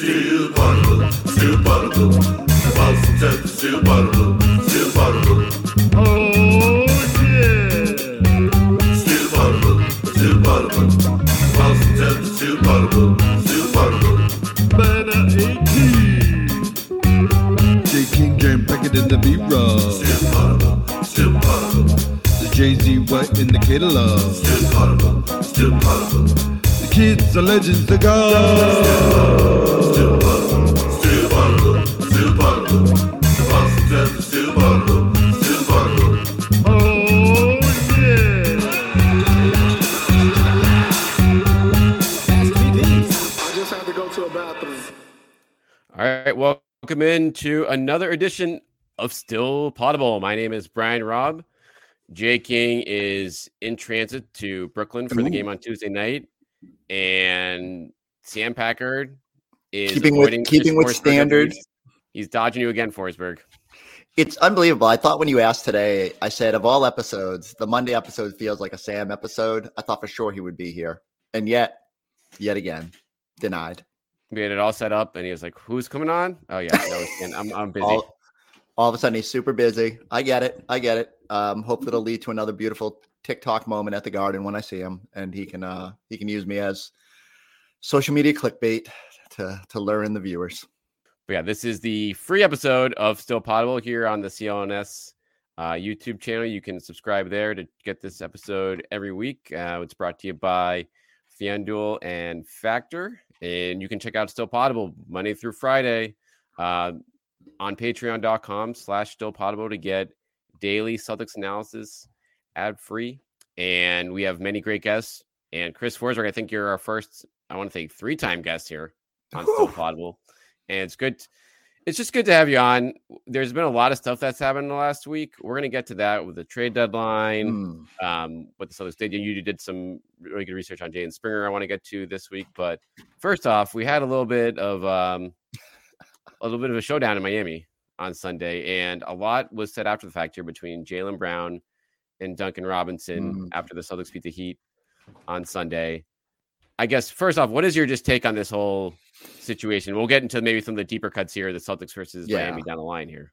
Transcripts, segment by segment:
Steel particle, steel particle. Boston test the steel particle, steel particle. Oh yeah. Steel particle, steel particle. Boston test the steel particle, steel 18. J King in the B-roll. Steel particle, steel. The Jay-Z what in the catalog. Steel particle, steel particle. The kids are legends to. Welcome into another edition of Still Poddable. My name is Brian Robb. Jay King is in transit to Brooklyn for the game on Tuesday night, and Sam Packard is Keeping with- keeping with standards. He's, he's dodging you again, Forsberg. It's unbelievable. I thought when you asked today, I said of all episodes, the Monday episode feels like a Sam episode. I thought for sure he would be here. And yet, yet again, denied. We had it all set up, and he was like, "Who's coming on?" Oh yeah, no, and I'm I'm busy. All, all of a sudden, he's super busy. I get it. I get it. Um, hope that'll lead to another beautiful TikTok moment at the garden when I see him, and he can uh he can use me as social media clickbait to to lure in the viewers. But yeah, this is the free episode of Still Poddable here on the CLNS uh, YouTube channel. You can subscribe there to get this episode every week. Uh, it's brought to you by FanDuel and Factor. And you can check out Still Poddable Monday through Friday uh, on patreon.com slash Still Poddable to get daily Celtics analysis ad free. And we have many great guests. And Chris Forsberg, I think you're our first, I want to say, three time guest here on Still Poddable and it's good. It's just good to have you on. There's been a lot of stuff that's happened in the last week. We're gonna get to that with the trade deadline. Hmm. Um, what the Celtics did. You did some really good research on Jaden Springer. I want to get to this week, but first off, we had a little bit of um, a little bit of a showdown in Miami on Sunday, and a lot was said after the fact here between Jaylen Brown and Duncan Robinson Mm. after the Celtics beat the Heat on Sunday. I guess first off, what is your just take on this whole situation? We'll get into maybe some of the deeper cuts here, the Celtics versus Yeah. Miami down the line here.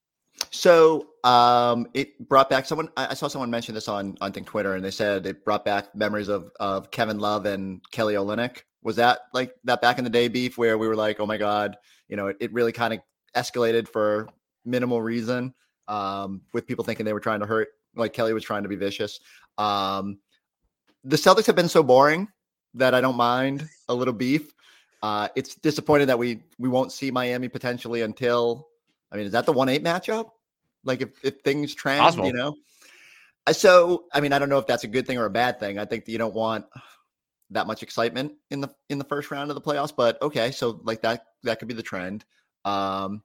So um, it brought back someone. I saw someone mention this on on think Twitter, and they said it brought back memories of of Kevin Love and Kelly Olynyk. Was that like that back in the day beef where we were like, oh my god, you know, it, it really kind of escalated for minimal reason, um, with people thinking they were trying to hurt, like Kelly was trying to be vicious. Um, the Celtics have been so boring that I don't mind a little beef. Uh, it's disappointing that we we won't see Miami potentially until I mean, is that the one eight matchup? Like if, if things trend, you know. Uh, So I mean, I don't know if that's a good thing or a bad thing. I think that you don't want that much excitement in the in the first round of the playoffs, but okay, so like that that could be the trend. Um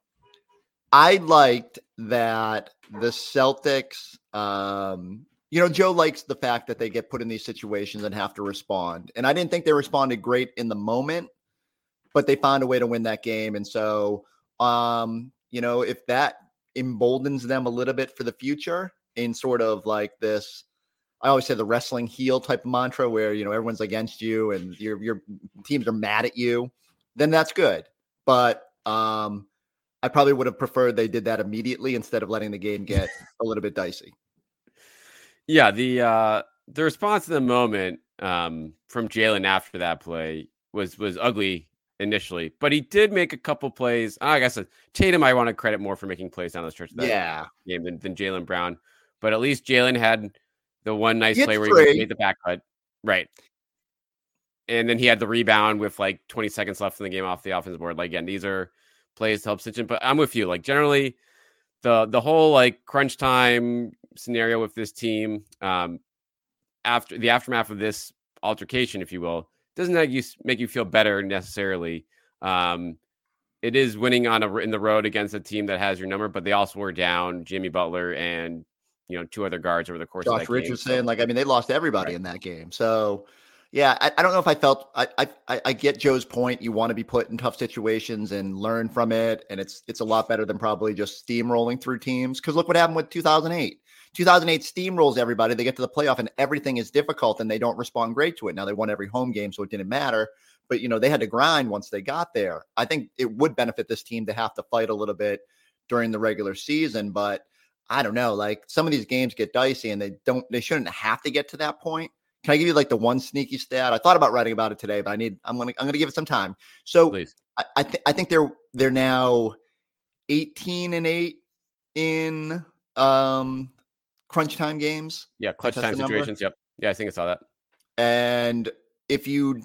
I liked that the Celtics um you know, Joe likes the fact that they get put in these situations and have to respond. And I didn't think they responded great in the moment, but they found a way to win that game. And so, um, you know, if that emboldens them a little bit for the future in sort of like this, I always say the wrestling heel type of mantra where, you know, everyone's against you and your, your teams are mad at you, then that's good. But, um, I probably would have preferred they did that immediately instead of letting the game get a little bit dicey. Yeah, the uh the response in the moment um from Jaylen after that play was was ugly initially, but he did make a couple plays. I guess uh, Tatum I want to credit more for making plays down the stretch of that Yeah. game than, than Jaylen Brown. But at least Jaylen had the one nice play where he made the back cut. Right. And then he had the rebound with like 20 seconds left in the game off the offensive board. Like again, these are plays to help stitch in. But I'm with you. Like generally the the whole like crunch time scenario with this team, um, after the aftermath of this altercation, if you will, doesn't make you make you feel better necessarily. Um, it is winning on a in the road against a team that has your number, but they also were down Jimmy Butler and you know two other guards over the course of Josh that game. Richardson. Like, I mean, they lost everybody in that game. So, yeah, I, I don't know if I felt. I, I I- I get Joe's point. You want to be put in tough situations and learn from it, and it's it's a lot better than probably just steamrolling through teams. Because look what happened with 2008. 2008 steamrolls everybody. They get to the playoff and everything is difficult, and they don't respond great to it. Now they won every home game, so it didn't matter. but you know they had to grind once they got there. I think it would benefit this team to have to fight a little bit during the regular season, but I don't know. Like some of these games get dicey, and they don't. They shouldn't have to get to that point. Can I give you like the one sneaky stat? I thought about writing about it today, but I need. I'm gonna. I'm gonna give it some time. So Please. I, I think. I think they're they're now 18 and eight in um crunch time games. Yeah, clutch time situations. Yep. Yeah, I think I saw that. And if you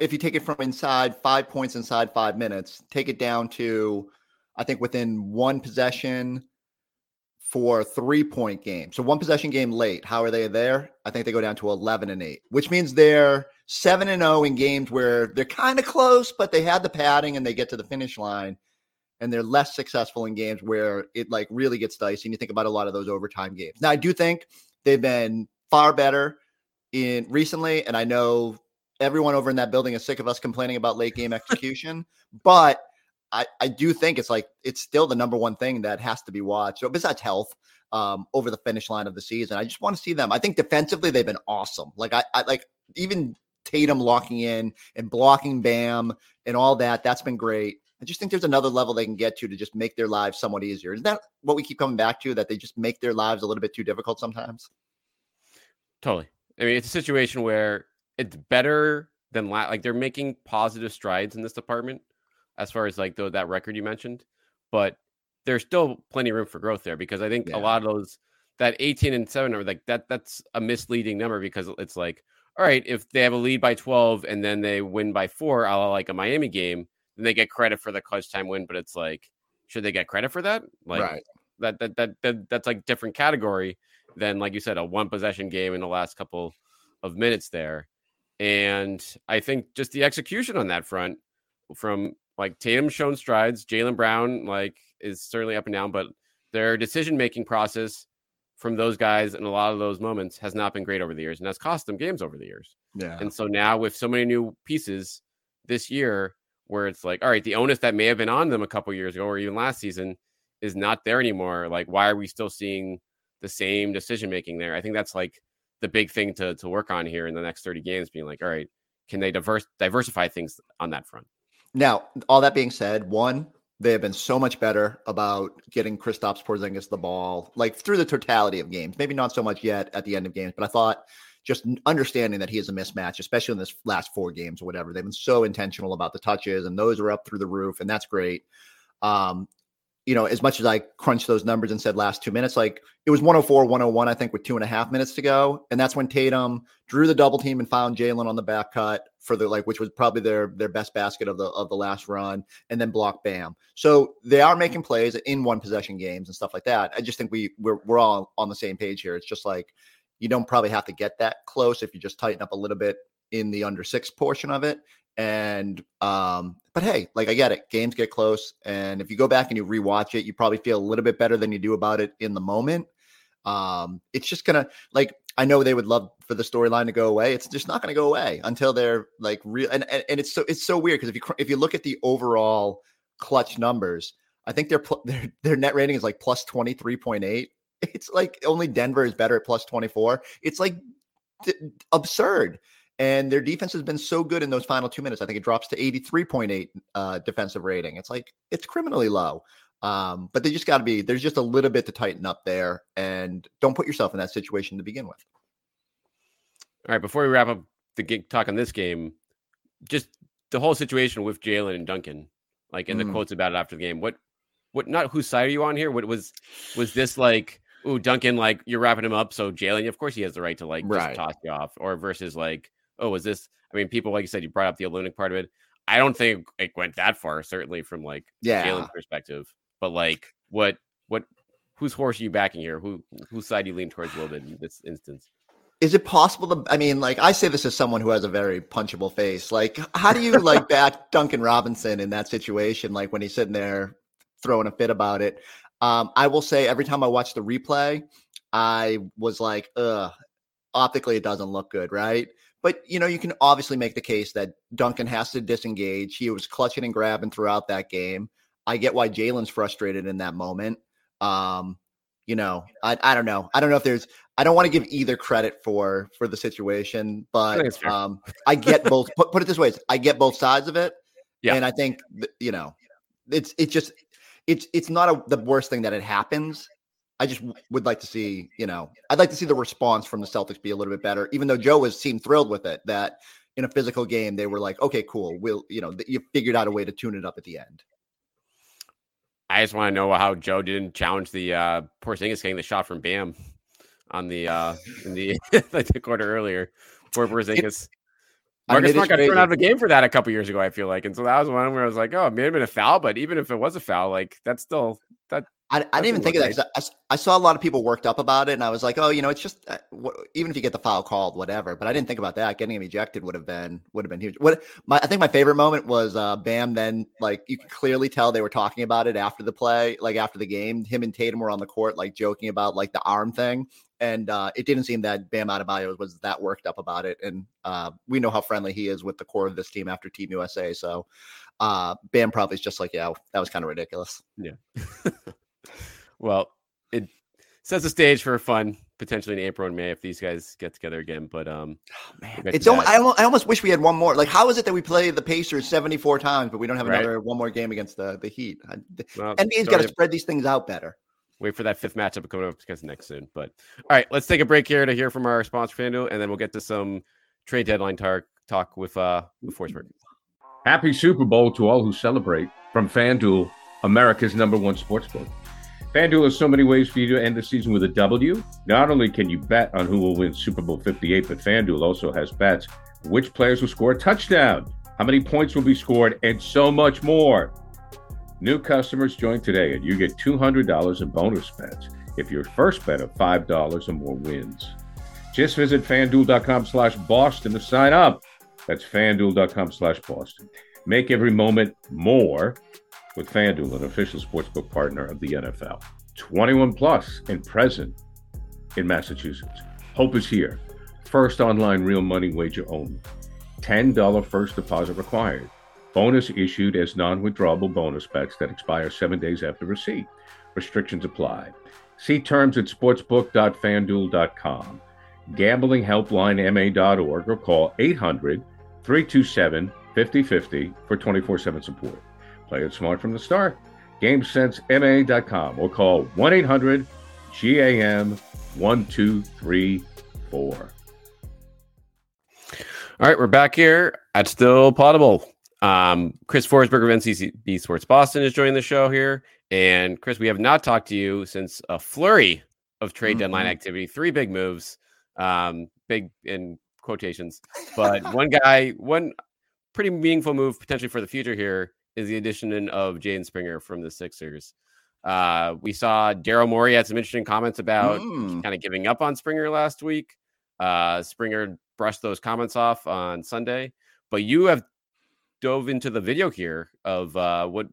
if you take it from inside five points inside five minutes, take it down to I think within one possession for a three point game. So one possession game late. How are they there? I think they go down to eleven and eight, which means they're seven and zero in games where they're kind of close, but they had the padding and they get to the finish line. And they're less successful in games where it like really gets dicey. And you think about a lot of those overtime games. Now I do think they've been far better in recently, and I know everyone over in that building is sick of us complaining about late game execution, but I, I do think it's like it's still the number one thing that has to be watched. So besides health, um, over the finish line of the season, I just want to see them. I think defensively they've been awesome. Like I, I like even Tatum locking in and blocking Bam and all that. That's been great. I just think there's another level they can get to to just make their lives somewhat easier. Is that what we keep coming back to? That they just make their lives a little bit too difficult sometimes. Totally. I mean, it's a situation where it's better than la- like they're making positive strides in this department as far as like the, that record you mentioned, but there's still plenty of room for growth there because I think Yeah. a lot of those that 18 and 7 are like that that's a misleading number because it's like all right if they have a lead by 12 and then they win by 4 a la like a Miami game they get credit for the clutch time win but it's like should they get credit for that? Like that, that that that that's like different category than like you said a one possession game in the last couple of minutes there. And i think just the execution on that front from like tatum shown strides jaylen brown like is certainly up and down but their decision making process from those guys in a lot of those moments has not been great over the years and that's cost them games over the years. Yeah. and so now with so many new pieces this year, where it's like, all right, the onus that may have been on them a couple years ago or even last season is not there anymore. Like, why are we still seeing the same decision making there? I think that's like the big thing to to work on here in the next 30 games, being like, all right, can they diverse diversify things on that front? Now, all that being said, one, they have been so much better about getting Kristaps Porzingis the ball, like through the totality of games. Maybe not so much yet at the end of games, but I thought just understanding that he is a mismatch, especially in this last four games or whatever. They've been so intentional about the touches, and those are up through the roof, and that's great. Um, you know, as much as I crunched those numbers and said last two minutes, like it was 104, 101, I think, with two and a half minutes to go. And that's when Tatum drew the double team and found Jaylen on the back cut for the like, which was probably their their best basket of the of the last run, and then block bam. So they are making plays in one possession games and stuff like that. I just think we we're we're all on the same page here. It's just like you don't probably have to get that close if you just tighten up a little bit in the under six portion of it. And um, but hey, like I get it. Games get close, and if you go back and you rewatch it, you probably feel a little bit better than you do about it in the moment. Um, it's just gonna like I know they would love for the storyline to go away. It's just not gonna go away until they're like real. And and, and it's so it's so weird because if you if you look at the overall clutch numbers, I think their their their net rating is like plus twenty three point eight. It's like only Denver is better at plus twenty four. It's like d- absurd. And their defense has been so good in those final two minutes. I think it drops to 83.8 uh, defensive rating. It's like it's criminally low. Um, but they just got to be, there's just a little bit to tighten up there. And don't put yourself in that situation to begin with. All right, before we wrap up the gig talk on this game, just the whole situation with Jaylen and Duncan, like in the Mm. quotes about it after the game. What, what, not whose side are you on here? What was, was this like, ooh, Duncan, like you're wrapping him up, so Jaylen, of course he has the right to like Right. just toss you off, or versus like, oh, was this? I mean, people like you said, you brought up the Olynyk part of it. I don't think it went that far, certainly from like Yeah. Jaylen's perspective, but like, what, what, whose horse are you backing here? Who, whose side do you lean towards a little bit in this instance? Is it possible to, I mean, like I say this as someone who has a very punchable face. Like, how do you like back Duncan Robinson in that situation? Like when he's sitting there throwing a fit about it. Um, I will say every time I watch the replay, I was like, ugh, optically it doesn't look good, right? But you know, you can obviously make the case that Duncan has to disengage. He was clutching and grabbing throughout that game. I get why Jaylen's frustrated in that moment. Um, you know, I I don't know. I don't know if there's. I don't want to give either credit for for the situation, but um, I get both. put, put it this way: I get both sides of it, Yeah. and I think th- you know, it's it's just it's it's not a, the worst thing that it happens. I just w- would like to see, you know, I'd like to see the response from the Celtics be a little bit better. Even though Joe was seemed thrilled with it, that in a physical game they were like, okay, cool, we'll, you know, you figured out a way to tune it up at the end. I just want to know how Joe didn't challenge the uh Porzingis getting the shot from Bam on the uh in the like the quarter earlier for Porzingis. I mean, Marcus Smart got thrown out of a game for that a couple years ago. I feel like, and so that was one where I was like, "Oh, it may have been a foul," but even if it was a foul, like that's still that. I, I didn't even think of that I, I saw a lot of people worked up about it, and I was like, oh, you know, it's just uh, even if you get the foul called, whatever. But I didn't think about that. Getting him ejected would have been would have been huge. What my I think my favorite moment was uh, Bam. Then like you could clearly tell they were talking about it after the play, like after the game. Him and Tatum were on the court, like joking about like the arm thing, and uh, it didn't seem that Bam Adebayo was that worked up about it. And uh, we know how friendly he is with the core of this team after Team USA. So uh, Bam probably is just like, yeah, that was kind of ridiculous. Well, it sets the stage for fun potentially in April and May if these guys get together again. But um, Man, it's to almost, that. I, almost, I almost wish we had one more. Like, how is it that we play the Pacers 74 times, but we don't have Right. another one more game against the, the Heat? I- the well, NBA's got to spread these things out better. wait for that fifth matchup coming up against next soon. But all right, let's take a break here to hear from our sponsor FanDuel, and then we'll get to some trade deadline tar- talk with uh with Forsberg. Happy Super Bowl to all who celebrate from FanDuel, America's number one sportsbook. FanDuel has so many ways for you to end the season with a W. Not only can you bet on who will win Super Bowl 58, but FanDuel also has bets which players will score a touchdown, how many points will be scored, and so much more. New customers join today and you get $200 in bonus bets if your first bet of $5 or more wins. Just visit fanduel.com slash Boston to sign up. That's fanduel.com slash Boston. Make every moment more with FanDuel, an official sportsbook partner of the NFL. 21 plus and present in Massachusetts. Hope is here. First online real money wager only. $10 first deposit required. Bonus issued as non withdrawable bonus bets that expire seven days after receipt. Restrictions apply. See terms at sportsbook.fanduel.com. gamblinghelplinema.org or call 800 327 5050 for 24 7 support. Play it smart from the start. GameSenseMA.com or call 1 800 GAM 1234. All right, we're back here at Still Poddable. Um, Chris Forsberg of NBC Sports Boston is joining the show here. And Chris, we have not talked to you since a flurry of trade deadline Mhm. activity, three big moves, um, big in quotations. But one guy, one pretty meaningful move potentially for the future here is the addition of Jaden Springer from the Sixers. Uh, we saw Daryl Morey had some interesting comments about Mm. kind of giving up on Springer last week. Uh, Springer brushed those comments off on Sunday, but you have dove into the video here of uh, what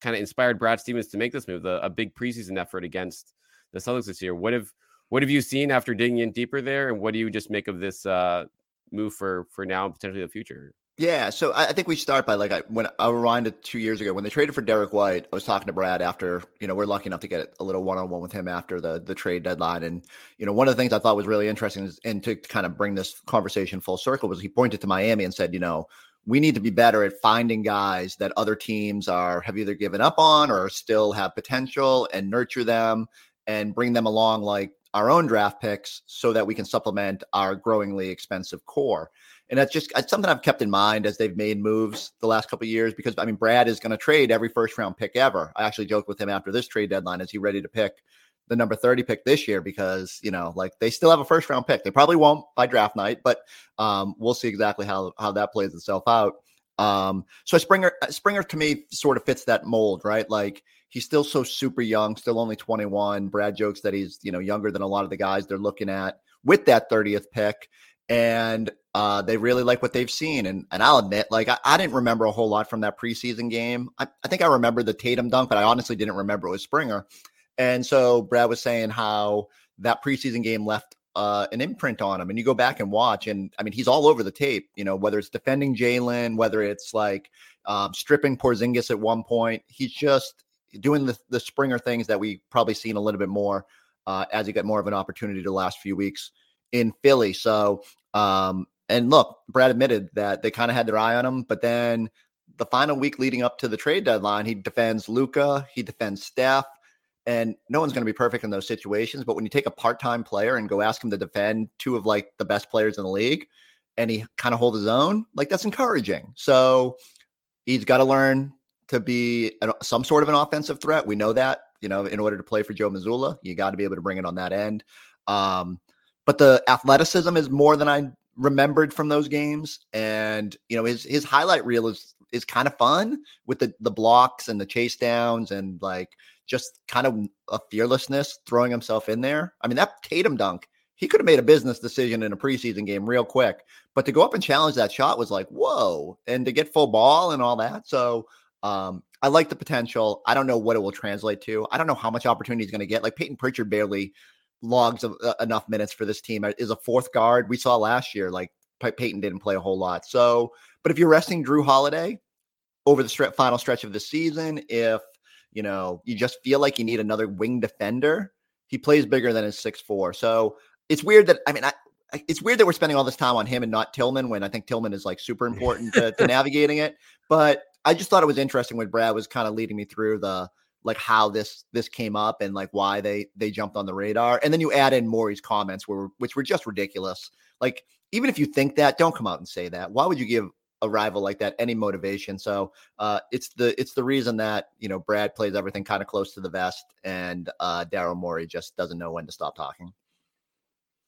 kind of inspired Brad Stevens to make this move, the, a big preseason effort against the Celtics this year. What have what have you seen after digging in deeper there, and what do you just make of this uh, move for for now and potentially the future? Yeah, so I, I think we start by like I, when I reminded two years ago when they traded for Derrick White. I was talking to Brad after you know we're lucky enough to get a little one on one with him after the the trade deadline, and you know one of the things I thought was really interesting is, and to kind of bring this conversation full circle was he pointed to Miami and said, you know, we need to be better at finding guys that other teams are have either given up on or still have potential and nurture them and bring them along like our own draft picks so that we can supplement our growingly expensive core. And that's just it's something I've kept in mind as they've made moves the last couple years because I mean Brad is going to trade every first round pick ever. I actually joked with him after this trade deadline, is he ready to pick the number 30 pick this year because you know like they still have a first round pick. They probably won't by draft night, but um, we'll see exactly how how that plays itself out. Um, so Springer Springer to me sort of fits that mold, right? Like he's still so super young, still only 21. Brad jokes that he's you know younger than a lot of the guys they're looking at with that 30th pick and uh, they really like what they've seen. And and I'll admit, like I, I didn't remember a whole lot from that preseason game. I, I think I remember the Tatum dunk, but I honestly didn't remember it was Springer. And so Brad was saying how that preseason game left uh, an imprint on him. And you go back and watch, and I mean, he's all over the tape. You know, whether it's defending Jaylen, whether it's like um, stripping Porzingis at one point, he's just doing the the Springer things that we probably seen a little bit more uh, as he got more of an opportunity the last few weeks in Philly. So, um, and look, Brad admitted that they kind of had their eye on him, but then the final week leading up to the trade deadline, he defends Luka, he defends Steph, and no one's going to be perfect in those situations. But when you take a part-time player and go ask him to defend two of like the best players in the league, and he kind of hold his own, like that's encouraging. So he's got to learn to be an, some sort of an offensive threat. We know that, you know, in order to play for Joe Mazzulla, you got to be able to bring it on that end. Um, but the athleticism is more than I remembered from those games, and you know, his his highlight reel is is kind of fun with the the blocks and the chase downs and like just kind of a fearlessness throwing himself in there. I mean, that Tatum dunk he could have made a business decision in a preseason game real quick. But to go up and challenge that shot was like, whoa, and to get full ball and all that. So um, I like the potential. I don't know what it will translate to. I don't know how much opportunity he's going to get. Like Payton Pritchard barely logs of, uh, enough minutes for this team. Uh, is a fourth guard. We saw last year, like Payton didn't play a whole lot. So, but if you're resting Jrue Holiday over the stre- final stretch of the season, if you know you just feel like you need another wing defender, he plays bigger than his six four. So it's weird that I mean, I, it's weird that we're spending all this time on him and not Tillman when I think Tillman is like super important to, to navigating it. But I just thought it was interesting when Brad was kind of leading me through the like how this this came up and like why they they jumped on the radar. And then you add in Morey's comments were which were just ridiculous. Like even if you think that, don't come out and say that. Why would you give a rival like that any motivation? So uh, it's the it's the reason that you know Brad plays everything kind of close to the vest, and uh, Daryl Morey just doesn't know when to stop talking.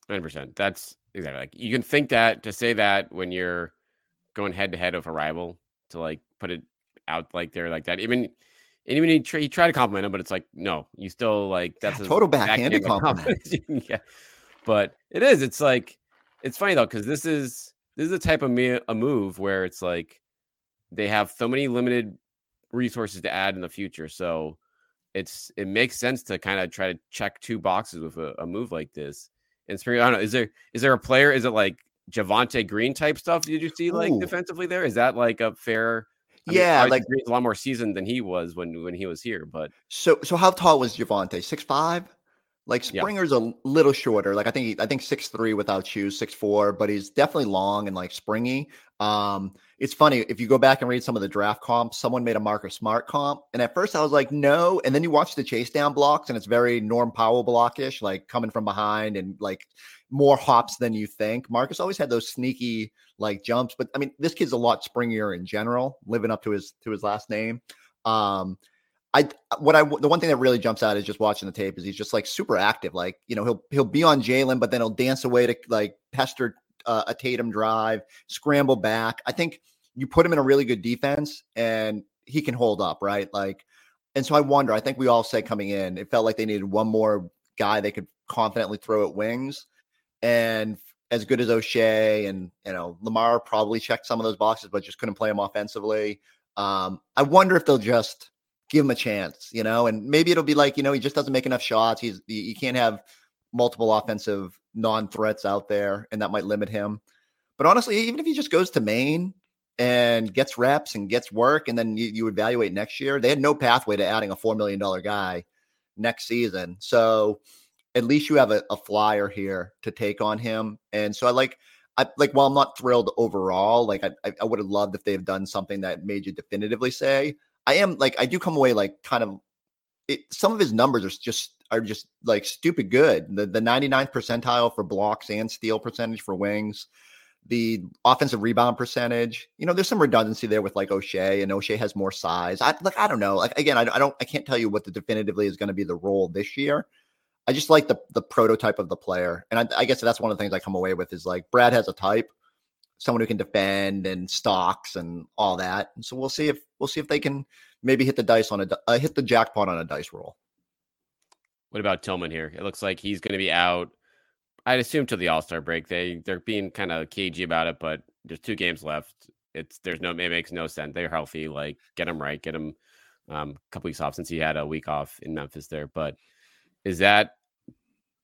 Hundred percent. That's exactly like you can think that to say that when you're going head to head with a rival to like put it out like there like that. Even and even he, he tried to compliment him, but it's like no, you still like that's yeah, total backhanded compliment. yeah, but it is. It's like it's funny though because this is this is the type of me, a move where it's like they have so many limited resources to add in the future, so it's it makes sense to kind of try to check two boxes with a, a move like this in spring. I don't know. Is there is there a player? Is it like Javonte Green type stuff? Did you see like Ooh. defensively there? Is that like a fair? I yeah, mean, like a lot more seasoned than he was when when he was here. But so so how tall was Javonte? Six five. Like Springer's yeah. a little shorter. Like I think he, I think six three without shoes, six four, but he's definitely long and like springy. Um, it's funny if you go back and read some of the draft comps. Someone made a Marcus Smart comp, and at first I was like, no. And then you watch the chase down blocks, and it's very Norm Powell blockish, like coming from behind and like more hops than you think. Marcus always had those sneaky like jumps, but I mean, this kid's a lot springier in general, living up to his to his last name. Um, I what I the one thing that really jumps out is just watching the tape is he's just like super active. Like you know he'll he'll be on Jaylen, but then he'll dance away to like pester uh, a Tatum drive, scramble back. I think you put him in a really good defense and he can hold up, right? Like, and so I wonder. I think we all said coming in, it felt like they needed one more guy they could confidently throw at wings, and as good as Oshae and you know Lamar probably checked some of those boxes, but just couldn't play him offensively. Um, I wonder if they'll just give him a chance, you know, and maybe it'll be like, you know, he just doesn't make enough shots. He's you can't have multiple offensive non-threats out there, and that might limit him. But honestly, even if he just goes to Maine and gets reps and gets work, and then you, you evaluate next year, they had no pathway to adding a four million dollar guy next season. So at least you have a, a flyer here to take on him. And so I like I like while I'm not thrilled overall, like I I would have loved if they've done something that made you definitively say I am like I do come away like kind of it, some of his numbers are just are just like stupid good. The the 99th percentile for blocks and steal percentage for wings, the offensive rebound percentage. You know, there's some redundancy there with like Oshae, and Oshae has more size. I like I don't know. Like again, I, I don't I can't tell you what the definitively is going to be the role this year. I just like the the prototype of the player, and I, I guess that's one of the things I come away with is like Brad has a type, someone who can defend and stocks and all that. And so we'll see if we'll see if they can maybe hit the dice on a uh, hit the jackpot on a dice roll. What about Tillman here? It looks like he's going to be out. I'd assume till the All Star break. They they're being kind of cagey about it, but there's two games left. It's there's no it makes no sense. They're healthy. Like get him right, get him um, a couple weeks off since he had a week off in Memphis there. But is that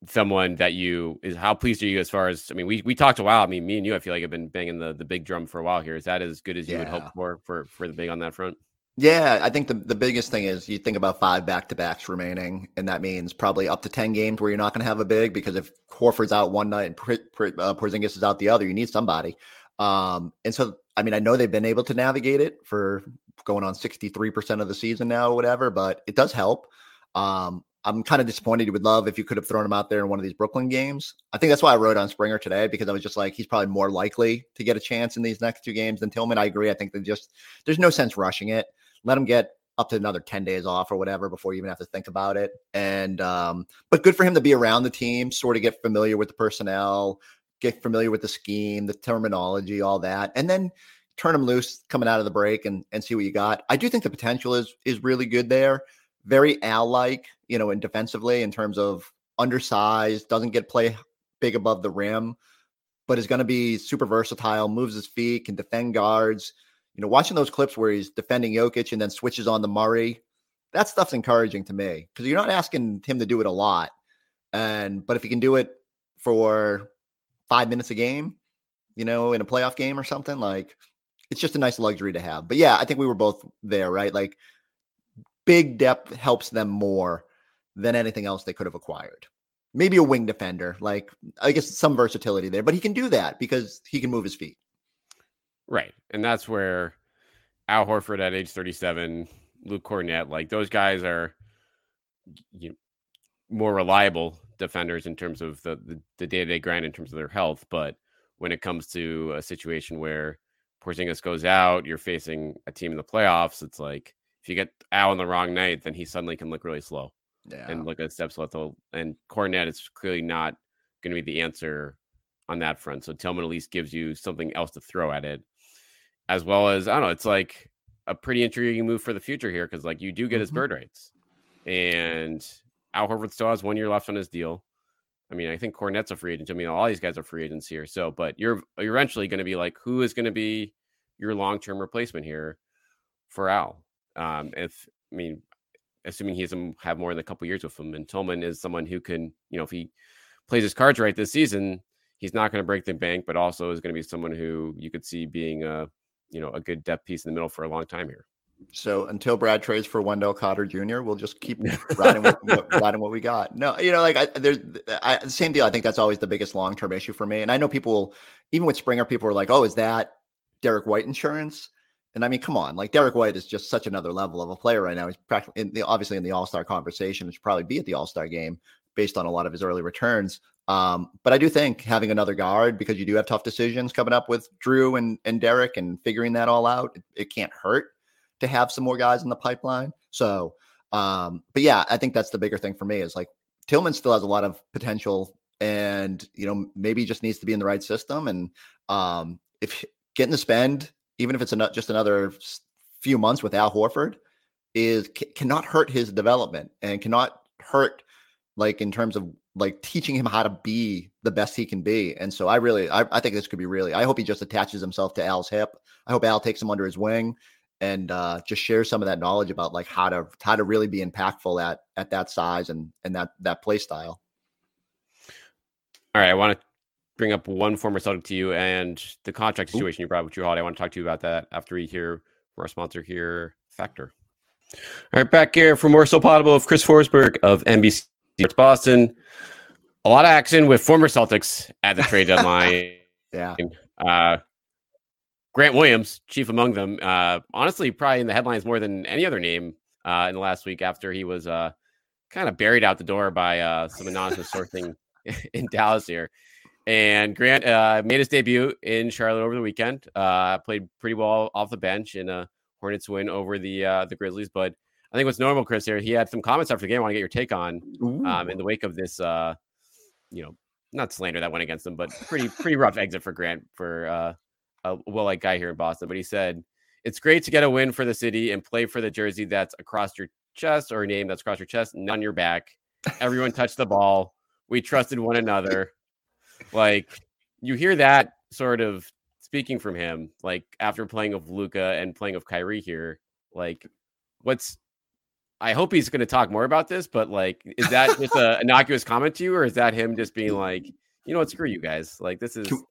someone that you is how pleased are you as far as I mean we we talked a while. I mean me and you I feel like have been banging the the big drum for a while here. Is that as good as you yeah. would hope for for for the big on that front? Yeah, I think the, the biggest thing is you think about five back to backs remaining, and that means probably up to 10 games where you're not going to have a big because if Horford's out one night and uh, Porzingis is out the other, you need somebody. Um, and so, I mean, I know they've been able to navigate it for going on 63% of the season now or whatever, but it does help. Um, I'm kind of disappointed. You would love if you could have thrown him out there in one of these Brooklyn games. I think that's why I wrote on Springer today because I was just like, he's probably more likely to get a chance in these next two games than Tillman. I agree. I think they just there's no sense rushing it. Let him get up to another 10 days off or whatever before you even have to think about it. And um, but good for him to be around the team, sort of get familiar with the personnel, get familiar with the scheme, the terminology, all that, and then turn him loose coming out of the break and and see what you got. I do think the potential is is really good there very Al like, you know, in defensively in terms of undersized, doesn't get play big above the rim, but is going to be super versatile, moves his feet, can defend guards. You know, watching those clips where he's defending Jokic and then switches on the Murray, that stuff's encouraging to me because you're not asking him to do it a lot. And but if he can do it for five minutes a game, you know, in a playoff game or something, like it's just a nice luxury to have. But yeah, I think we were both there, right? Like big depth helps them more than anything else they could have acquired. Maybe a wing defender, like I guess some versatility there, but he can do that because he can move his feet. Right. And that's where Al Horford at age 37, Luke Kornet, like those guys are you know, more reliable defenders in terms of the, the, the day-to-day grind in terms of their health. But when it comes to a situation where Porzingis goes out, you're facing a team in the playoffs, it's like if you get Al on the wrong night, then he suddenly can look really slow Yeah. and look at steps left. And Kornet is clearly not going to be the answer on that front. So Tillman at least gives you something else to throw at it, as well as I don't know. It's like a pretty intriguing move for the future here because like you do get his Mhm. bird rights, and Al Horford still has one year left on his deal. I mean, I think Kornet's a free agent. I mean, all these guys are free agents here. So, but you're you're eventually going to be like, who is going to be your long term replacement here for Al? Um, if I mean, assuming he doesn't have more than a couple years with him, and Tillman is someone who can, you know, if he plays his cards right this season, he's not going to break the bank, but also is going to be someone who you could see being a, you know, a good depth piece in the middle for a long time here. So until Brad trades for Wendell Carter Jr., we'll just keep riding what, what- riding what we got. No, you know, like I, there's I, the same deal. I think that's always the biggest long term issue for me. And I know people, even with Springer, people are like, "Oh, is that Derrick White insurance?" And I mean, come on, like Derrick White is just such another level of a player right now. He's practically in the, obviously in the All Star conversation. Should probably be at the All Star game based on a lot of his early returns. Um, but I do think having another guard because you do have tough decisions coming up with Jrue and and Derrick and figuring that all out, it, it can't hurt to have some more guys in the pipeline. So, um, but yeah, I think that's the bigger thing for me is like Tillman still has a lot of potential and, you know, maybe just needs to be in the right system. And um, if getting to spend, even if it's a, just another few months with Al Horford, is ca- cannot hurt his development and cannot hurt like in terms of like teaching him how to be the best he can be. And so I really, I, I think this could be really, I hope he just attaches himself to Al's hip. I hope Al takes him under his wing and uh, just share some of that knowledge about like how to how to really be impactful at at that size and and that that play style. All right, I want to bring up one former Celtic to you and the contract situation you brought up with Jrue Holiday. I want to talk to you about that after we hear from our sponsor here, Factor. All right, back here for more So Potable of Chris Forsberg of NBC Sports Boston. A lot of action with former Celtics at the trade deadline. Yeah, Uh, Grant Williams, chief among them. Uh, honestly, probably in the headlines more than any other name uh, in the last week after he was uh, kind of buried out the door by uh, some anonymous sourcing in Dallas here. And Grant uh, made his debut in Charlotte over the weekend. Uh, played pretty well off the bench in a Hornets win over the uh, the Grizzlies. But I think what's normal, Chris, here he had some comments after the game. I want to get your take on um, in the wake of this, uh, you know, not slander that went against him, but pretty pretty rough exit for Grant for uh, a well-liked guy here in Boston. But he said it's great to get a win for the city and play for the jersey that's across your chest or a name that's across your chest, not on your back. Everyone touched the ball. We trusted one another. Like you hear that sort of speaking from him, like after playing of Luka and playing of Kyrie here, like what's I hope he's going to talk more about this, but like, is that just a innocuous comment to you, or is that him just being like, you know what, screw you guys? Like, this is Can-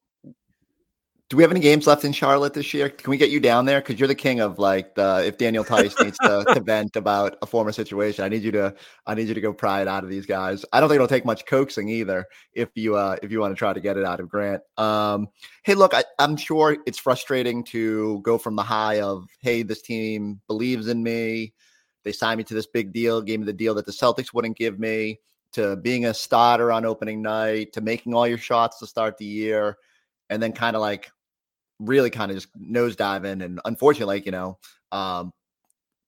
Do we have any games left in Charlotte this year? Can we get you down there? Because you're the king of like the if Daniel Theis needs to, to vent about a former situation. I need you to I need you to go pry it out of these guys. I don't think it'll take much coaxing either if you uh if you want to try to get it out of Grant. Um hey look, I, I'm sure it's frustrating to go from the high of hey, this team believes in me. They signed me to this big deal, gave me the deal that the Celtics wouldn't give me, to being a starter on opening night, to making all your shots to start the year, and then kind of like really kind of just nosediving and unfortunately, like, you know, um,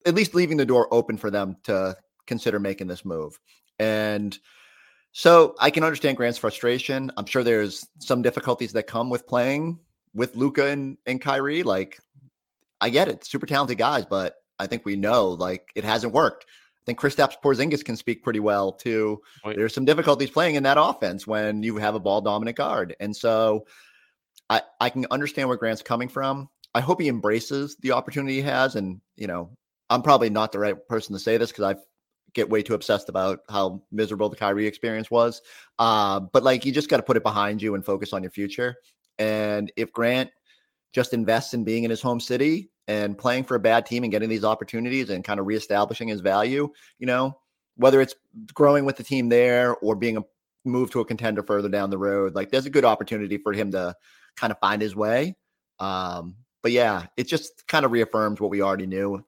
at least leaving the door open for them to consider making this move. And so I can understand Grant's frustration. I'm sure there's some difficulties that come with playing with Luka and, and Kyrie. Like, I get it, super talented guys, but I think we know like it hasn't worked. I think Kristaps Porzingis can speak pretty well too. Point. There's some difficulties playing in that offense when you have a ball dominant guard, and so I I can understand where Grant's coming from. I hope he embraces the opportunity he has, and you know I'm probably not the right person to say this because I get way too obsessed about how miserable the Kyrie experience was. Uh, but like you just got to put it behind you and focus on your future. And if Grant just invests in being in his home city and playing for a bad team and getting these opportunities and kind of reestablishing his value, you know, whether it's growing with the team there or being a move to a contender further down the road, like there's a good opportunity for him to kind of find his way. Um, but yeah, it just kind of reaffirms what we already knew.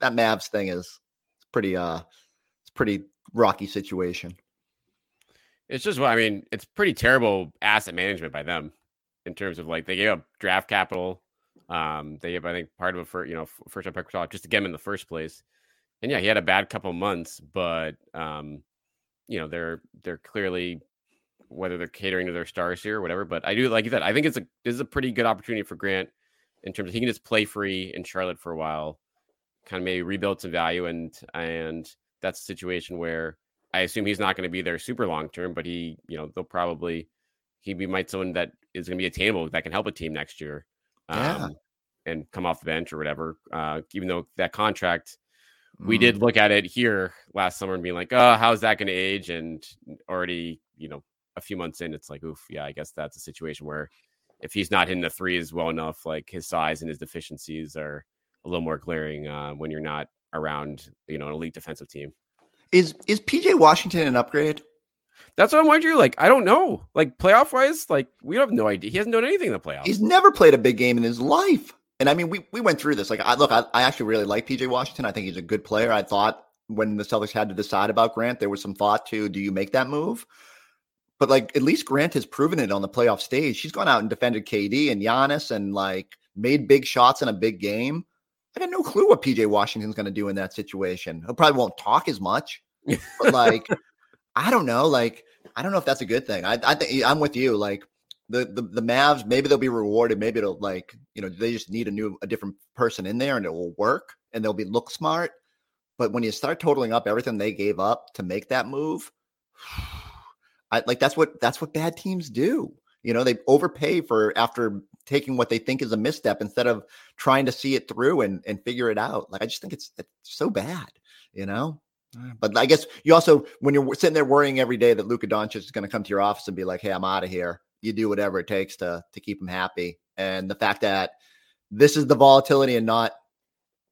That Mavs thing is it's pretty uh it's pretty rocky situation. It's just what I mean. It's pretty terrible asset management by them in terms of like they gave up draft capital. Um, they gave I think part of it for you know first round pick just to get him in the first place. And yeah, he had a bad couple months, but um, you know they're they're clearly whether they're catering to their stars here or whatever. But I do like you said. I think it's a this is a pretty good opportunity for Grant in terms of he can just play free in Charlotte for a while, kind of maybe rebuild some value, and and that's a situation where I assume he's not going to be there super long term, but he you know they'll probably he be might someone that is going to be attainable that can help a team next year, Yeah. um, and come off the bench or whatever. Uh, even though that contract we Mm. did look at it here last summer and being like, oh, how's that going to age? And already, you know, a few months in, it's like, oof, yeah, I guess that's a situation where if he's not hitting the threes well enough, like his size and his deficiencies are a little more glaring uh, when you're not around, you know, an elite defensive team. Is is PJ Washington an upgrade? That's what I'm wondering. Like, I don't know. Like playoff wise, like we have no idea. He hasn't done anything in the playoffs. He's never played a big game in his life. And I mean, we we went through this. Like, I look, I, I actually really like PJ Washington. I think he's a good player. I thought when the Celtics had to decide about Grant, there was some thought to do you make that move? But like, at least Grant has proven it on the playoff stage. He's gone out and defended KD and Giannis and like made big shots in a big game. I got no clue what PJ Washington's going to do in that situation. He probably won't talk as much, but like, I don't know. Like, I don't know if that's a good thing. I, I think I'm with you. Like, the, the the Mavs, maybe they'll be rewarded. Maybe it'll like, you know, they just need a new, a different person in there and it will work and they'll be look smart. But when you start totaling up everything they gave up to make that move, I like that's what that's what bad teams do. You know, they overpay for after taking what they think is a misstep instead of trying to see it through and and figure it out. Like I just think it's, it's so bad, you know. But I guess you also, when you're sitting there worrying every day that Luka Doncic is going to come to your office and be like, "Hey, I'm out of here," you do whatever it takes to to keep him happy. And the fact that this is the volatility and not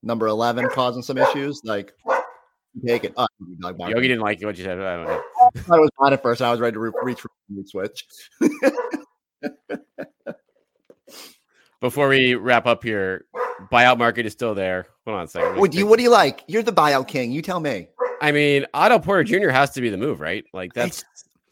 number eleven causing some issues, like take it. Oh. Yogi didn't like what you said. I don't know. I thought it was mine at first. I was ready to re- reach for the switch. Before we wrap up here, buyout market is still there. Hold on a second. What do you What do you like? You're the buyout king. You tell me. I mean, Otto Porter Jr. has to be the move, right? Like that's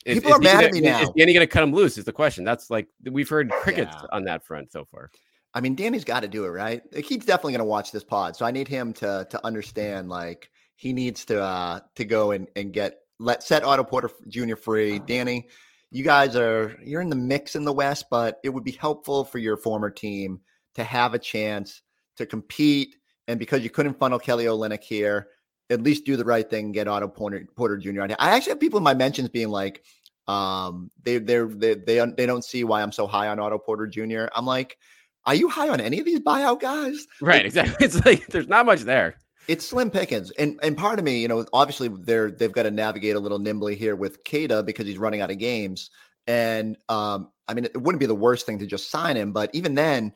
is- people is are mad gonna- at me now. Is Danny going to cut him loose? Is the question. That's like we've heard crickets Yeah. on that front so far. I mean, Danny's got to do it, right? Like, he's definitely going to watch this pod, so I need him to to understand like he needs to uh to go and and get let set Otto Porter Jr. free. Danny, you guys are you're in the mix in the West, but it would be helpful for your former team to have a chance to compete. And because you couldn't funnel Kelly Olynyk here, at least do the right thing and get Otto Porter, Porter Jr. on here. I actually have people in my mentions being like, um, they they're they they they don't see why I'm so high on Otto Porter Jr. I'm like, are you high on any of these buyout guys? Right, exactly. It's like there's not much there. It's slim pickings, and and part of me, you know, obviously they're they've got to navigate a little nimbly here with Queta because he's running out of games, and um, I mean, it wouldn't be the worst thing to just sign him, but even then,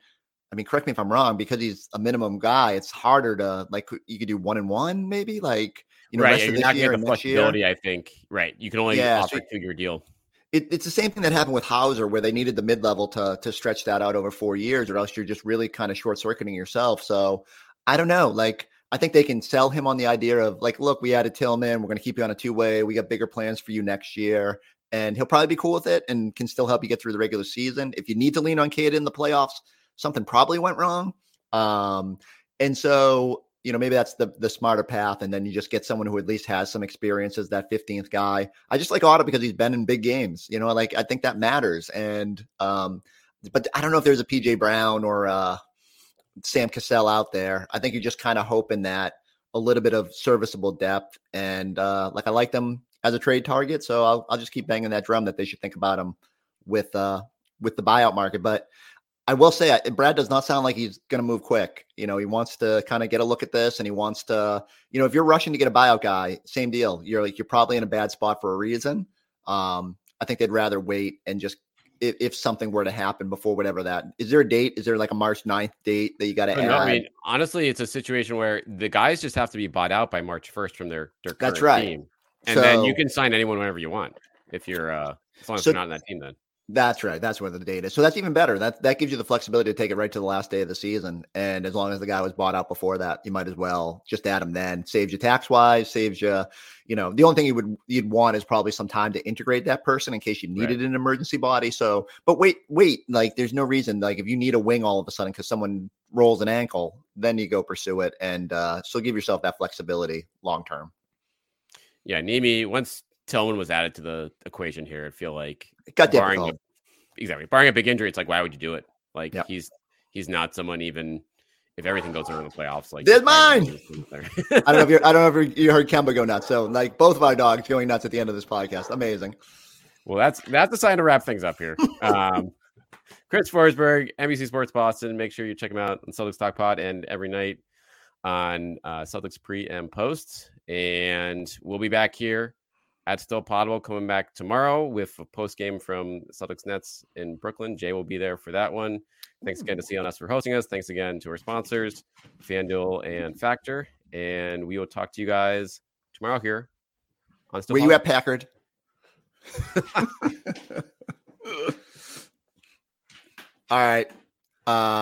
I mean, correct me if I'm wrong, because he's a minimum guy, it's harder to like you could do one and one, maybe like you know, right, rest you're this not year getting the next year. flexibility. I think. Right, you can only Yeah, offer so- a two-year deal. It, it's the same thing that happened with Hauser, where they needed the mid level to to stretch that out over four years, or else you're just really kind of short circuiting yourself. So I don't know. Like I think they can sell him on the idea of like, look, we added Tillman, we're going to keep you on a two way. We got bigger plans for you next year, and he'll probably be cool with it and can still help you get through the regular season. If you need to lean on Queta in the playoffs, something probably went wrong. Um, and so you know maybe that's the the smarter path, and then you just get someone who at least has some experience as that 15th guy. I just like Otto because he's been in big games. You know, like I think that matters. And um, but I don't know if there's a PJ Brown or uh, Sam Cassell out there. I think you're just kind of hoping that a little bit of serviceable depth, and uh, like I like them as a trade target, so I'll I'll just keep banging that drum that they should think about them with uh with the buyout market, but. I will say, I- Brad does not sound like he's going to move quick. You know, he wants to kind of get a look at this, and he wants to, you know, if you're rushing to get a buyout guy, same deal. You're like you're probably in a bad spot for a reason. Um, I think they'd rather wait and just if, if something were to happen before whatever that is there a date? Is there like a March 9th date that you got to no, I mean, honestly, it's a situation where the guys just have to be bought out by March 1st from their their That's current right. team, and then you can sign anyone whenever you want if you're uh as long as So- you're not in that team. Then That's right. That's where the date is. So that's even better. That that gives you the flexibility to take it right to the last day of the season. And as long as the guy was bought out before that, you might as well just add him then. Saves you tax wise, saves you, you know, the only thing you would you'd want is probably some time to integrate that person in case you needed an emergency body. So but wait, wait, like there's no reason. Like if you need a wing all of a sudden because someone rolls an ankle, then you go pursue it. And uh so give yourself that flexibility long term. yeah, Nemi once Tillman was added to the equation here, I feel like It got barring difficult. a, exactly barring a big injury, it's like why would you do it? Like Yep. he's he's not someone even if everything goes wrong in the playoffs. Like There's mine! I don't know if you're, I don't know if you heard Kemba go nuts. So like both of our dogs going nuts at the end of this podcast. Amazing. Well, that's that's a sign to wrap things up here. Um, Chris Forsberg, NBC Sports Boston. Make sure you check him out on Celtics Talk Pod and every night on uh, Celtics pre and post. And we'll be back here at Still Poddable coming back tomorrow with a post game from Celtics Nets in Brooklyn. Jay will be there for that one. Thanks again to CLNS for hosting us. Thanks again to our sponsors, FanDuel and Factor. And we will talk to you guys tomorrow here on Still Were you at Packard? All right. Uh,